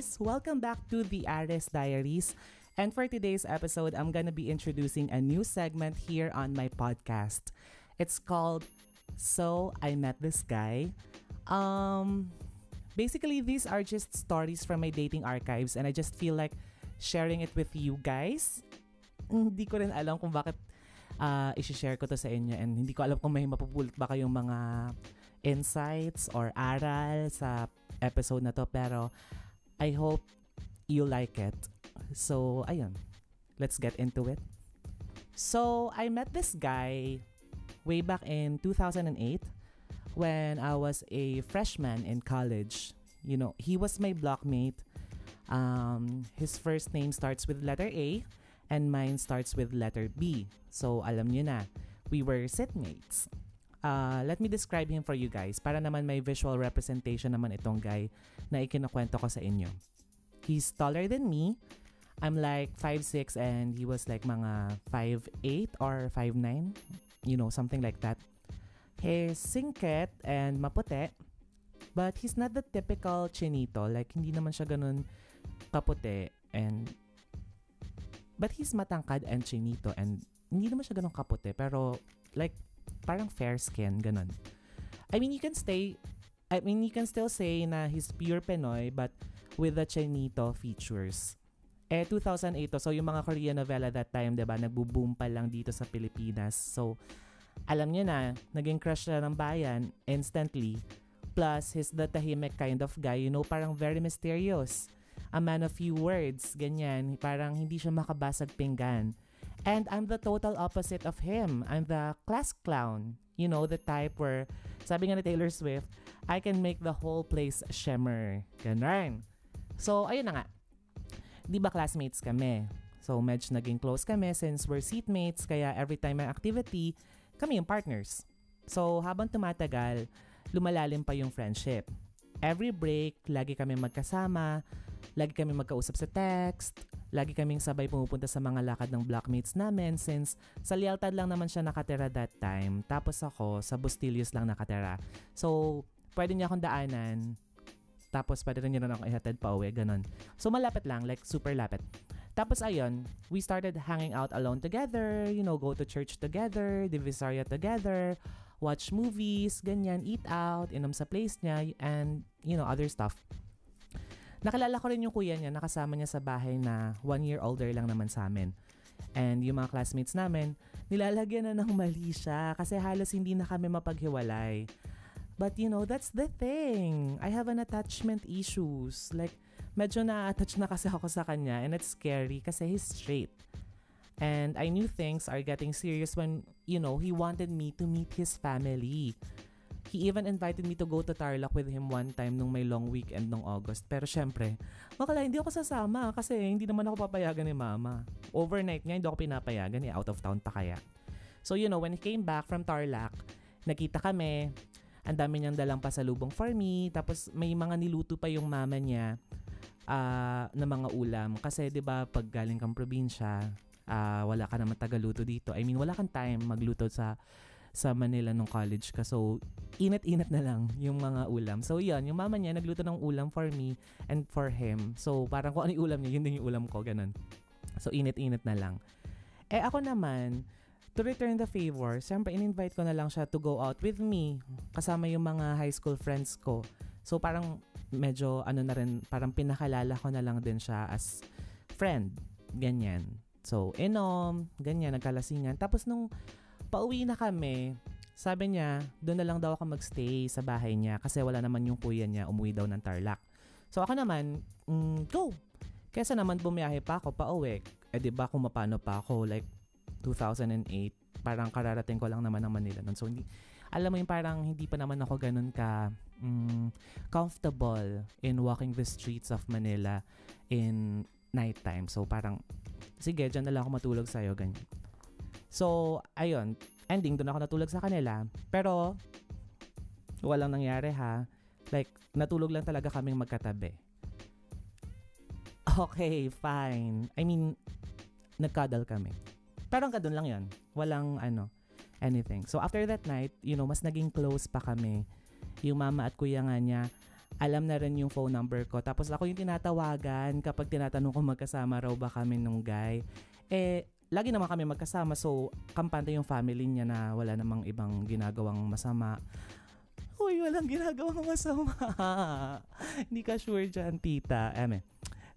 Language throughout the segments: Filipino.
guys! Welcome back to the Ares Diaries. And for today's episode, I'm gonna be introducing a new segment here on my podcast. It's called So I Met This Guy. Um, basically, these are just stories from my dating archives and I just feel like sharing it with you guys. Hindi ko rin alam kung bakit uh, isi-share ko to sa inyo and hindi ko alam kung may mapupulot ba kayong mga insights or aral sa episode na to pero I hope you like it. So, ayun. Let's get into it. So, I met this guy way back in 2008 when I was a freshman in college. You know, he was my blockmate. Um, his first name starts with letter A and mine starts with letter B. So, alam niyo na, we were sitmates. Uh, let me describe him for you guys para naman may visual representation naman itong guy na ikinukwento ko sa inyo. He's taller than me. I'm like 5'6 and he was like mga 5'8 or 5'9. You know, something like that. He's singket and maputi. But he's not the typical chinito. Like, hindi naman siya ganun kaputi. And, but he's matangkad and chinito. And hindi naman siya ganun kaputi. Pero, like, parang fair skin, ganun. I mean, you can stay, I mean, you can still say na he's pure Pinoy, but with the Chinito features. Eh, 2008 to. So, yung mga Korean novela that time, diba, nagbo-boom pa lang dito sa Pilipinas. So, alam niyo na, naging crush na ng bayan instantly. Plus, he's the tahimik kind of guy, you know, parang very mysterious. A man of few words, ganyan. Parang hindi siya makabasag pinggan. And I'm the total opposite of him. I'm the class clown. You know, the type where, sabi nga ni Taylor Swift, I can make the whole place shimmer. Ganun. So, ayun na nga. Di ba classmates kami? So, medyo naging close kami since we're seatmates, kaya every time may activity, kami yung partners. So, habang tumatagal, lumalalim pa yung friendship. Every break, lagi kami magkasama, lagi kami magkausap sa text, Lagi kaming sabay pumupunta sa mga lakad ng blockmates namin since sa Lialtad lang naman siya nakatira that time. Tapos ako sa Bustillos lang nakatira. So, pwede niya akong daanan. Tapos pwede rin niya rin ako ihatid pa uwi, ganun. So, malapit lang, like super lapit. Tapos ayun, we started hanging out alone together, you know, go to church together, divisoria together, watch movies, ganyan, eat out, inom sa place niya, and, you know, other stuff. Nakilala ko rin yung kuya niya, nakasama niya sa bahay na one year older lang naman sa amin. And yung mga classmates namin, nilalagyan na ng mali siya kasi halos hindi na kami mapaghiwalay. But you know, that's the thing. I have an attachment issues. Like, medyo na-attach na kasi ako sa kanya and it's scary kasi he's straight. And I knew things are getting serious when, you know, he wanted me to meet his family. He even invited me to go to Tarlac with him one time nung may long weekend nung August. Pero syempre, makala hindi ako sasama kasi hindi naman ako papayagan ni mama. Overnight nga, hindi ako pinapayagan eh, out of town pa kaya. So you know, when he came back from Tarlac, nakita kami, ang dami niyang dalang pasalubong for me, tapos may mga niluto pa yung mama niya uh, na mga ulam. Kasi 'di ba pag galing kang probinsya, uh, wala ka naman tagaluto dito. I mean, wala kang time magluto sa sa Manila nung college ka. So, init-init na lang yung mga ulam. So, yun, yung mama niya nagluto ng ulam for me and for him. So, parang kung ano yung ulam niya, yun din yung ulam ko, ganun. So, init-init na lang. Eh, ako naman, to return the favor, siyempre, in-invite ko na lang siya to go out with me, kasama yung mga high school friends ko. So, parang medyo, ano na rin, parang pinakalala ko na lang din siya as friend. Ganyan. So, inom, ganyan, nagkalasingan. Tapos, nung pauwi na kami, sabi niya, doon na lang daw ako magstay sa bahay niya kasi wala naman yung kuya niya, umuwi daw ng Tarlac. So ako naman, mm, go! Kesa naman bumiyahe pa ako pa uwi. Eh di ba kung mapano pa ako, like 2008, parang kararating ko lang naman ng Manila nun. So hindi, alam mo yung parang hindi pa naman ako ganun ka mm, comfortable in walking the streets of Manila in nighttime. So parang, sige, dyan na lang ako matulog sa'yo, ganyan. So, ayun, ending, doon ako natulog sa kanila. Pero, walang nangyari ha. Like, natulog lang talaga kaming magkatabi. Okay, fine. I mean, nagkadal kami. Pero hanggang doon lang yon Walang ano, anything. So, after that night, you know, mas naging close pa kami. Yung mama at kuya nga niya, alam na rin yung phone number ko. Tapos ako yung tinatawagan kapag tinatanong ko magkasama raw ba kami nung guy. Eh, lagi naman kami magkasama. So, kampante yung family niya na wala namang ibang ginagawang masama. Uy, walang ginagawang masama. Hindi ka sure dyan, tita. Eme.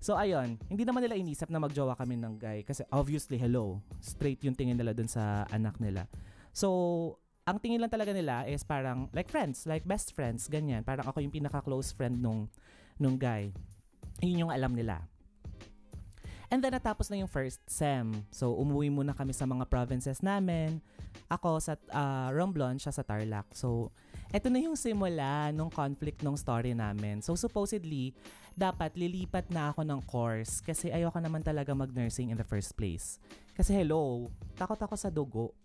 So, ayun. Hindi naman nila inisip na magjowa kami ng guy. Kasi obviously, hello. Straight yung tingin nila dun sa anak nila. So, ang tingin lang talaga nila is parang like friends, like best friends, ganyan. Parang ako yung pinaka-close friend nung, nung guy. Yun yung alam nila. And then natapos na yung first SEM. So umuwi muna kami sa mga provinces namin. Ako sa uh, Romblon, siya sa Tarlac. So eto na yung simula nung conflict nung story namin. So supposedly, dapat lilipat na ako ng course kasi ayoko naman talaga mag-nursing in the first place. Kasi hello, takot ako sa dugo.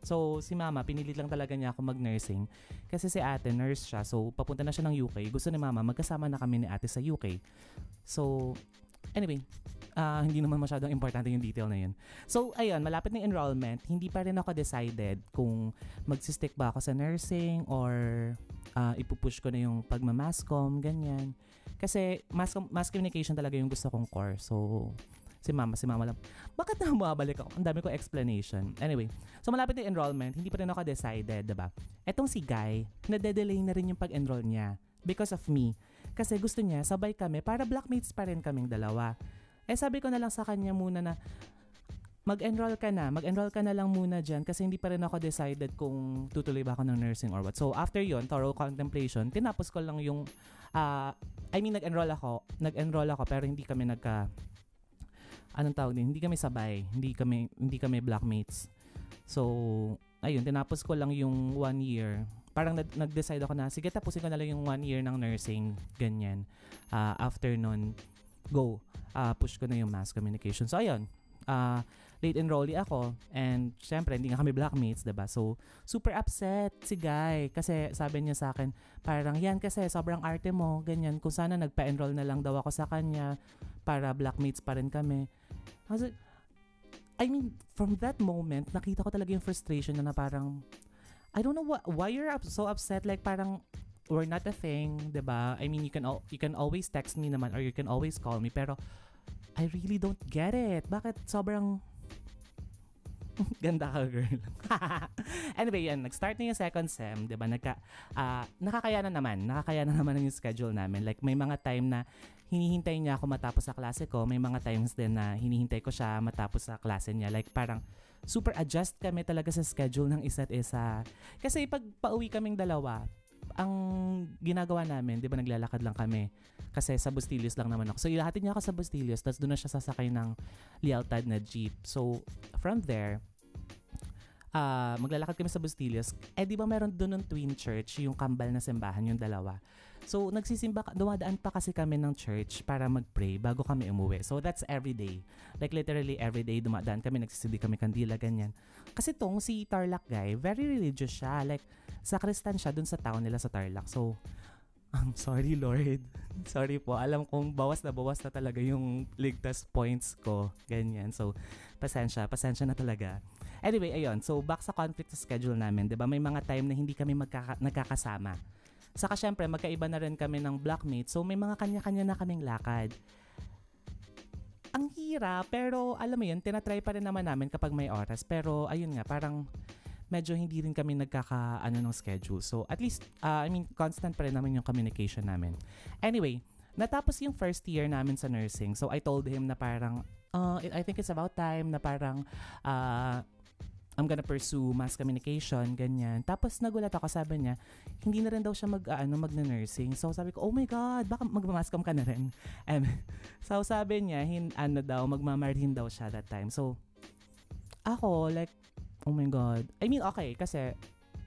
So, si mama, pinilit lang talaga niya ako mag-nursing. Kasi si ate, nurse siya. So, papunta na siya ng UK. Gusto ni mama, magkasama na kami ni ate sa UK. So, anyway, uh, hindi naman masyadong importante yung detail na yun. So, ayun, malapit na enrollment. Hindi pa rin ako decided kung magsistick ba ako sa nursing or uh, ipupush ko na yung pagmamascom, ganyan. Kasi mass, mass communication talaga yung gusto kong course. So, Si mama, si mama lang. Bakit na bumabalik ako? Ang dami ko explanation. Anyway, so malapit na enrollment, hindi pa rin ako decided, diba? Etong si Guy, nade-delay na rin yung pag-enroll niya because of me. Kasi gusto niya, sabay kami, para blackmates pa rin kaming dalawa. Eh sabi ko na lang sa kanya muna na, mag-enroll ka na, mag-enroll ka na lang muna dyan kasi hindi pa rin ako decided kung tutuloy ba ako ng nursing or what. So after yon thorough contemplation, tinapos ko lang yung, uh, I mean nag-enroll ako, nag-enroll ako pero hindi kami nagka, anong tawag din, hindi kami sabay, hindi kami hindi kami blackmates. So, ayun, tinapos ko lang yung one year. Parang nag-decide ako na, sige, tapusin ko na lang yung one year ng nursing, ganyan. Uh, after nun, go, uh, push ko na yung mass communication. So, ayun, uh, late enrollee ako and syempre hindi nga kami blackmates, 'di ba? So super upset si Guy kasi sabi niya sa akin, parang yan kasi sobrang arte mo, ganyan. Kung sana nagpa-enroll na lang daw ako sa kanya para blackmates pa rin kami. Kasi, I mean, from that moment, nakita ko talaga yung frustration na, na parang, I don't know what, why you're up, so upset. Like, parang, we're not a thing, 'di ba? I mean, you can you can always text me naman or you can always call me pero I really don't get it. Bakit sobrang Ganda ka, girl. anyway, yan. Nag-start na yung second sem, di ba? Nagka, uh, nakakaya na naman. Nakakaya na naman yung schedule namin. Like, may mga time na hinihintay niya ako matapos sa klase ko. May mga times din na hinihintay ko siya matapos sa klase niya. Like, parang super adjust kami talaga sa schedule ng isa't isa. Kasi pag pauwi kaming dalawa, ang ginagawa namin, di ba naglalakad lang kami. Kasi sa Bustillos lang naman ako. So, ilahatid niya ako sa Bustillos, tapos doon na siya sasakay ng Lialtad na jeep. So, from there, uh, maglalakad kami sa Bustillos, eh di ba meron doon ng Twin Church, yung kambal na simbahan, yung dalawa. So, nagsisimba, dumadaan pa kasi kami ng church para mag-pray bago kami umuwi. So, that's every day. Like, literally every day, dumadaan kami, nagsisindi kami kandila, ganyan. Kasi tong si Tarlac guy, very religious siya. Like, sa Kristan siya dun sa town nila sa Tarlac. So, I'm sorry, Lord. sorry po. Alam kong bawas na bawas na talaga yung ligtas points ko. Ganyan. So, pasensya. Pasensya na talaga. Anyway, ayun. So, back sa conflict sa schedule namin, 'di ba? May mga time na hindi kami magkaka- nagkakasama. Saka syempre, magkaiba na rin kami ng blockmates. So, may mga kanya-kanya na kaming lakad. Ang hira, pero alam mo yun, tinatry pa rin naman namin kapag may oras. Pero, ayun nga, parang medyo hindi rin kami nagkaka ano ng schedule. So, at least, uh, I mean, constant pa rin naman yung communication namin. Anyway, natapos yung first year namin sa nursing. So, I told him na parang, uh, I think it's about time na parang, uh, I'm gonna pursue mass communication, ganyan. Tapos nagulat ako, sabi niya, hindi na rin daw siya mag, uh, ano, magna-nursing. So sabi ko, oh my God, baka magmamascom ka na rin. And, so sabi niya, hin, ano daw, magmamarhin daw siya that time. So, ako, like, oh my God. I mean, okay, kasi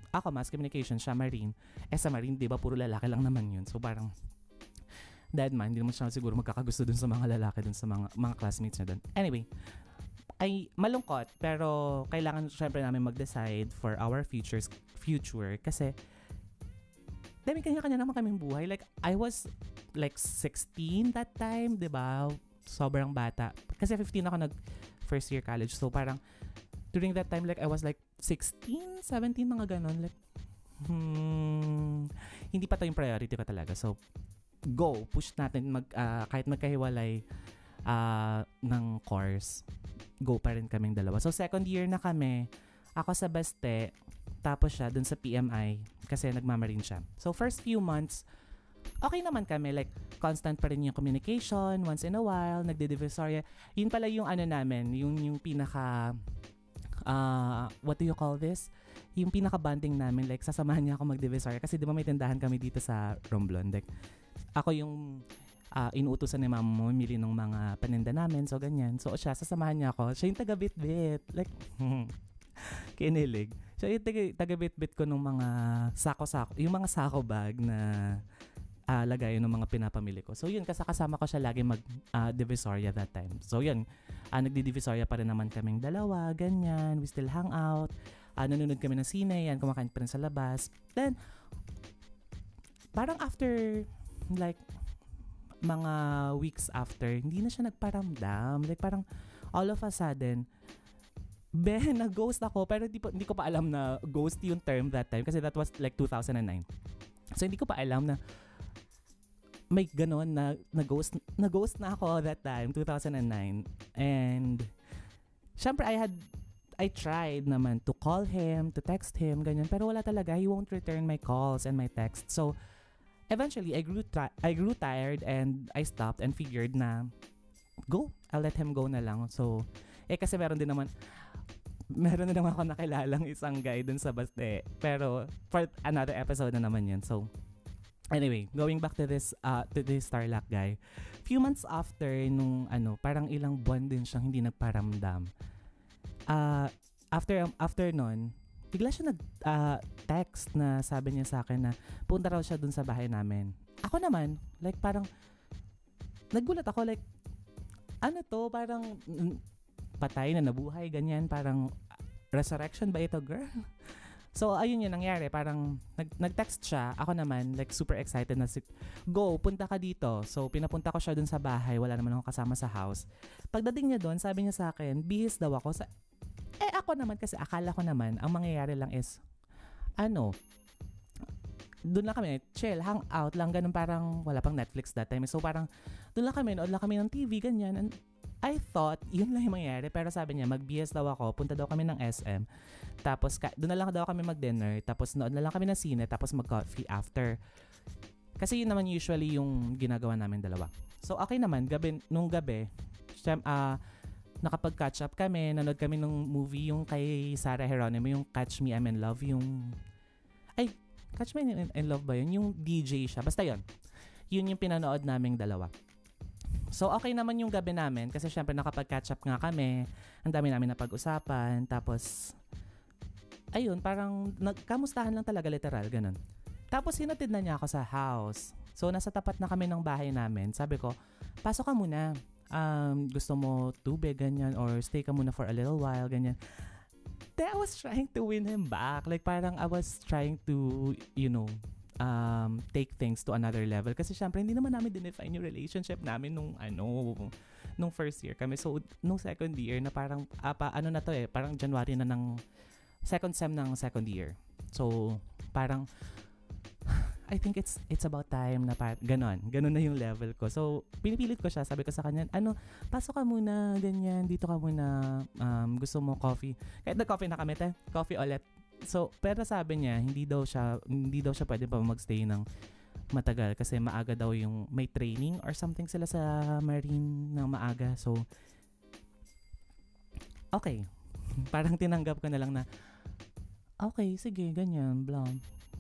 ako, mass communication, siya marine. Eh sa marine, di ba, puro lalaki lang naman yun. So parang, dead man, hindi naman siya siguro magkakagusto dun sa mga lalaki dun sa mga, mga classmates niya dun. Anyway, ay malungkot pero kailangan syempre namin mag-decide for our futures future kasi dami kanya-kanya naman kaming buhay. Like, I was like 16 that time, di ba? Sobrang bata. Kasi 15 ako nag first year college. So, parang during that time, like, I was like 16, 17, mga ganon. Like, hmm, hindi pa to yung priority ko talaga. So, go, push natin mag, uh, kahit magkahiwalay uh, ng course, go pa rin kaming dalawa. So, second year na kami, ako sa Baste, tapos siya dun sa PMI kasi nagmamarin siya. So, first few months, okay naman kami. Like, constant pa rin yung communication. Once in a while, nagde-divisoria. Yun pala yung ano namin, yung, yung pinaka, uh, what do you call this? Yung pinaka-bonding namin, like, sasamahan niya ako mag-divisoria. Kasi di ba may tindahan kami dito sa Romblon. Like, ako yung uh, inuutosan ni mama mo mamili ng mga paninda namin. So, ganyan. So, siya, sasamahan niya ako. Siya yung taga-bit-bit. Like, kinilig. So, yung taga-bit-bit ko ng mga sako-sako, yung mga sako bag na uh, lagayan ng mga pinapamili ko. So yun, kasama ko siya lagi mag uh, Divisoria that time. So yun, uh, nagdi-Divisoria pa rin naman kaming dalawa, ganyan. We still hang out. Uh, nanonood kami ng sine, yan, kumakain pa rin sa labas. Then, parang after, like, mga weeks after, hindi na siya nagparamdam. Like, parang, all of a sudden, be, nag-ghost ako, pero hindi, hindi ko pa alam na ghost yung term that time kasi that was like 2009. So, hindi ko pa alam na may ganon na na-ghost, na-ghost na ako that time, 2009. And, syempre, I had, I tried naman to call him, to text him, ganyan. Pero wala talaga. He won't return my calls and my texts. So, eventually, I grew, tra- I grew tired and I stopped and figured na, go. I'll let him go na lang. So, eh kasi meron din naman, meron din naman ako nakilalang isang guy dun sa Baste. Pero, for another episode na naman yun. So, Anyway, going back to this uh, to this Starlock guy. Few months after nung ano, parang ilang buwan din siyang hindi nagparamdam. Uh, after after nun, bigla siya nag uh, text na sabi niya sa akin na punta raw siya dun sa bahay namin. Ako naman, like parang nagulat ako like ano to, parang mm, patay na nabuhay ganyan, parang resurrection ba ito, girl? So, ayun yung nangyari. Parang nag, nag-text siya. Ako naman, like, super excited na, si, go, punta ka dito. So, pinapunta ko siya dun sa bahay. Wala naman ako kasama sa house. Pagdating niya doon, sabi niya sa akin, bihis daw ako. Sa, eh, ako naman, kasi akala ko naman, ang mangyayari lang is, ano, doon lang kami, chill, hang out lang, ganun parang, wala pang Netflix that time. So, parang, doon lang kami, nood lang kami ng TV, ganyan. And I thought, yun lang yung mangyayari. Pero sabi niya, mag-BS daw ako, punta daw kami ng SM. Tapos, ka- doon na lang daw kami mag-dinner. Tapos, nood na lang kami ng sine. Tapos, mag-coffee after. Kasi yun naman usually yung ginagawa namin dalawa. So, okay naman. Gabi, nung gabi, siyem, uh, nakapag-catch up kami. Nanood kami ng movie yung kay Sarah Geronimo, yung Catch Me, I'm in Love. Yung, ay, Catch Me in, in Love ba yun? Yung DJ siya. Basta yun. Yun yung pinanood naming dalawa. So, okay naman yung gabi namin kasi syempre nakapag-catch up nga kami. Ang dami namin na pag-usapan. Tapos, ayun, parang nagkamustahan lang talaga literal, ganun. Tapos, hinatid na niya ako sa house. So, nasa tapat na kami ng bahay namin. Sabi ko, pasok ka muna. Um, gusto mo tubig, ganyan, or stay ka muna for a little while, ganyan. Then I was trying to win him back. Like, parang I was trying to, you know, um, take things to another level. Kasi syempre, hindi naman namin dinefine yung relationship namin nung ano, nung first year kami. So, nung second year na parang, apa, ano na to eh, parang January na ng second sem ng second year. So, parang, I think it's it's about time na par- ganon. Ganon na yung level ko. So, pinipilit ko siya. Sabi ko sa kanya, ano, pasok ka muna, ganyan, dito ka muna, um, gusto mo coffee. Kahit nag-coffee na kami, te, coffee ulit So, pero sabi niya, hindi daw siya, hindi daw siya pwede pa magstay ng matagal kasi maaga daw yung may training or something sila sa marine ng maaga. So, okay. Parang tinanggap ko na lang na, okay, sige, ganyan, blah.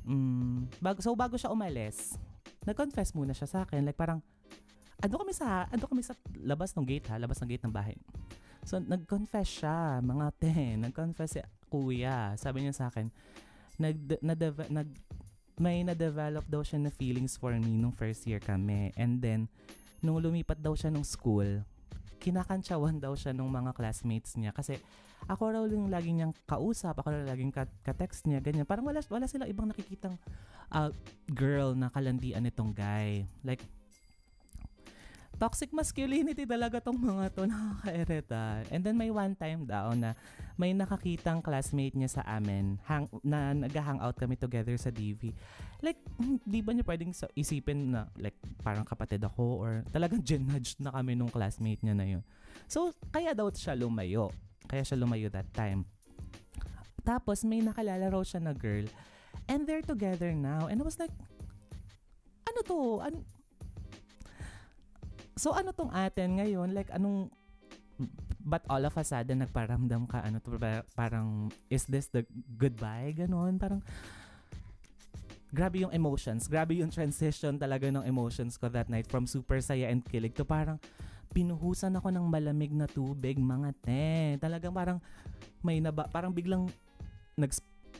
Mm, bago, so, bago siya umalis, nag-confess muna siya sa akin. Like, parang, ando kami sa, ando kami sa labas ng gate ha, labas ng gate ng bahay. So, nag-confess siya, mga 10. Nag-confess si kuya. Sabi niya sa akin, nag, na, nag, may na-develop daw siya na feelings for me nung first year kami. And then, nung lumipat daw siya nung school, kinakantsawan daw siya nung mga classmates niya. Kasi, ako raw yung lagi niyang kausap, ako raw laging ka-text niya, ganyan. Parang wala, wala sila ibang nakikitang uh, girl na kalandian nitong guy. Like, toxic masculinity talaga tong mga to nakakairita. And then may one time daw na may nakakitang classmate niya sa amin hang, na nag-hangout kami together sa DV. Like, di ba niya pwedeng isipin na like parang kapatid ako or talagang genudged na kami nung classmate niya na yun. So, kaya daw siya lumayo. Kaya siya lumayo that time. Tapos may nakalala raw siya na girl and they're together now. And I was like, ano to? An- So ano tong atin ngayon? Like anong but all of a sudden nagparamdam ka ano to parang is this the goodbye ganon parang grabe yung emotions grabe yung transition talaga ng emotions ko that night from super saya and kilig to parang pinuhusan ako ng malamig na tubig mga te talagang parang may naba parang biglang nag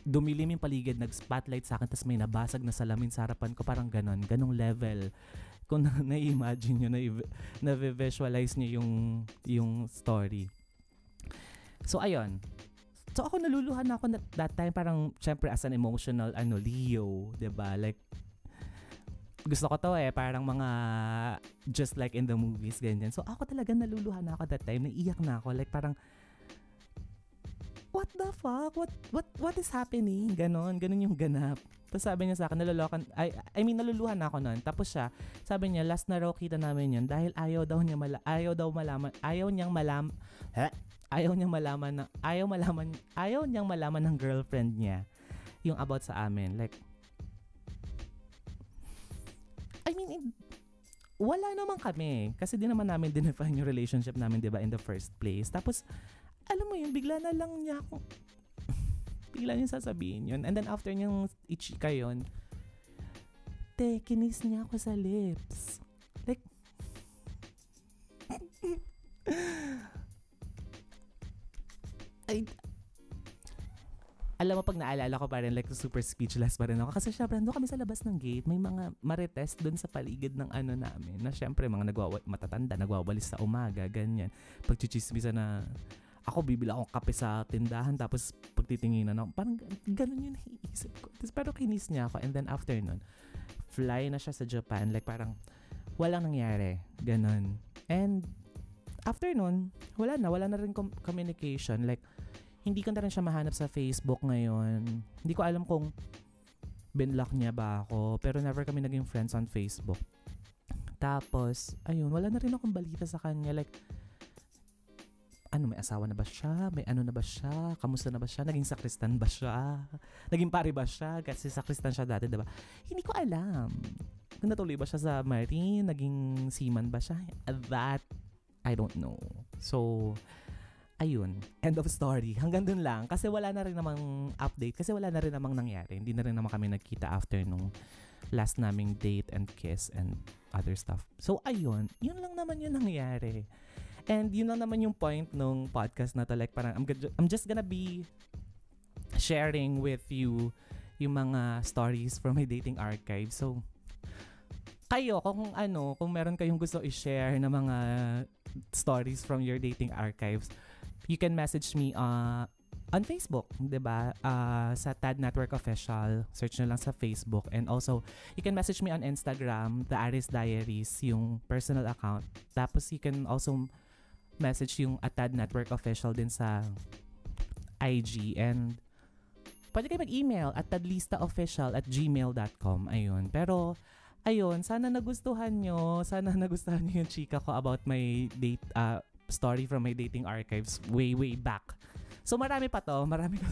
dumilim yung paligid nag-spotlight sa akin tapos may nabasag na salamin sa harapan ko parang ganon ganong level kung na, na-imagine nyo, na, na-visualize nyo yung, yung story. So, ayun. So, ako naluluhan ako na, that time parang, syempre, as an emotional, ano, Leo, ba diba? Like, gusto ko to eh, parang mga just like in the movies, ganyan. So, ako talaga naluluhan ako that time, naiiyak na ako. Like, parang, what the fuck? What, what, what is happening? Ganon, ganon yung ganap. Tapos sabi niya sa akin, nalolokan, I, I mean, naluluhan na ako noon. Tapos siya, sabi niya, last na raw kita namin yun dahil ayaw daw niya mala, ayaw daw malaman, ayaw niyang malam, ha? ayaw niyang malaman na, ayaw malaman, ayaw niyang malaman ng girlfriend niya yung about sa amin. Like, wala naman kami. Kasi di naman namin dinefine yung relationship namin, di ba, in the first place. Tapos, alam mo yun, bigla na lang niya ako, bigla niya sasabihin yun. And then after niyang ichika yun, te, kinis niya ako sa lips. Like, ay, alam mo pag naalala ko pa rin like super speechless pa rin ako kasi syempre doon kami sa labas ng gate may mga marites doon sa paligid ng ano namin na syempre mga nagwawa matatanda nagwawalis sa umaga ganyan pagchichismisa na ako bibili akong kape sa tindahan tapos pagtitinginan ako, parang ganun yung naiisip ko. Tapos, pero kinis niya ako and then after nun, fly na siya sa Japan. Like parang walang nangyari. Ganun. And after nun, wala na. Wala na rin com- communication. Like, hindi ko na rin siya mahanap sa Facebook ngayon. Hindi ko alam kung binlock niya ba ako. Pero never kami naging friends on Facebook. Tapos, ayun, wala na rin akong balita sa kanya. Like, ano, may asawa na ba siya? May ano na ba siya? Kamusta na ba siya? Naging sakristan ba siya? Naging pare ba siya? Kasi sakristan siya dati, diba? Hindi ko alam. Kung natuloy ba siya sa marine? Naging seaman ba siya? That, I don't know. So, ayun. End of story. Hanggang dun lang. Kasi wala na rin namang update. Kasi wala na rin namang nangyari. Hindi na rin naman kami nagkita after nung last naming date and kiss and other stuff. So, ayun. Yun lang naman yung nangyari. And yun lang naman yung point nung podcast na to. Like parang I'm, I'm just gonna be sharing with you yung mga stories from my dating archive. So, kayo, kung ano, kung meron kayong gusto i-share na mga stories from your dating archives, you can message me uh, on Facebook, 'di ba? Uh, sa Tad Network Official, search nyo lang sa Facebook and also you can message me on Instagram, The Aris Diaries, yung personal account. Tapos you can also message yung Atad Network Official din sa IG and pwede kayo mag-email at tadlistaofficial at gmail.com. Ayun. Pero, ayun, sana nagustuhan nyo. Sana nagustuhan nyo yung chika ko about my date, uh, story from my dating archives way, way back. So, marami pa to. Marami pa.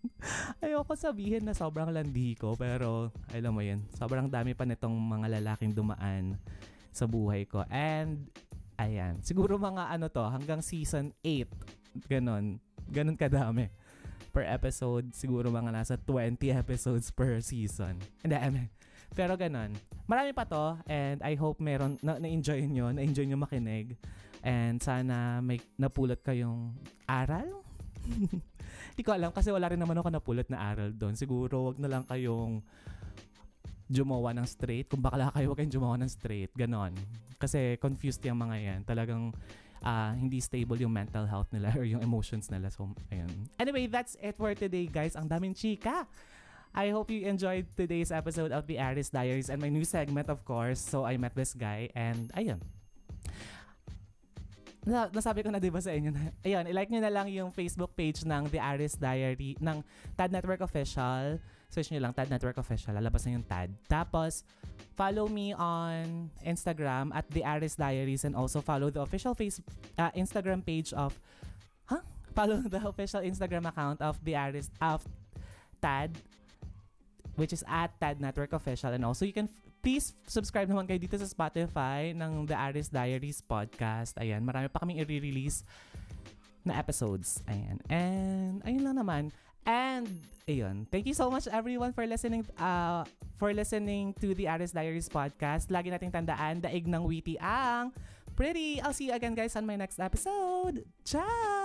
Ayoko sabihin na sobrang landi ko, pero alam mo yun, sobrang dami pa nitong mga lalaking dumaan sa buhay ko. And Ayan. Siguro mga ano to, hanggang season 8. Ganon. Ganon kadami. Per episode, siguro mga nasa 20 episodes per season. Hindi, I mean, pero ganon. Marami pa to and I hope meron, na, na-enjoy nyo, na-enjoy nyo makinig. And sana may napulot kayong aral? Hindi ko alam kasi wala rin naman ako napulot na aral doon. Siguro wag na lang kayong jumawa ng straight. Kung bakla kayo, huwag kayong jumawa ng straight. Ganon. Kasi confused yung mga yan. Talagang uh, hindi stable yung mental health nila or yung emotions nila. So, ayun. Anyway, that's it for today, guys. Ang daming chika. I hope you enjoyed today's episode of the Aris Diaries and my new segment, of course. So, I met this guy and ayun. Na, nasabi ko na 'di ba sa inyo na ayun, i-like niyo na lang yung Facebook page ng The Aris Diary ng Tad Network Official. Search niyo lang Tad Network Official, lalabas na yung Tad. Tapos follow me on Instagram at The Aris Diaries and also follow the official face uh, Instagram page of huh? Follow the official Instagram account of The Aris of Tad which is at Tad Network Official and also you can please subscribe naman kayo dito sa Spotify ng The Aris Diaries podcast. Ayan, marami pa kaming i-release na episodes. Ayan. And ayun lang naman. And ayun, thank you so much everyone for listening uh for listening to the Aris Diaries podcast. Lagi nating tandaan, daig ng witty ang pretty. I'll see you again guys on my next episode. Ciao!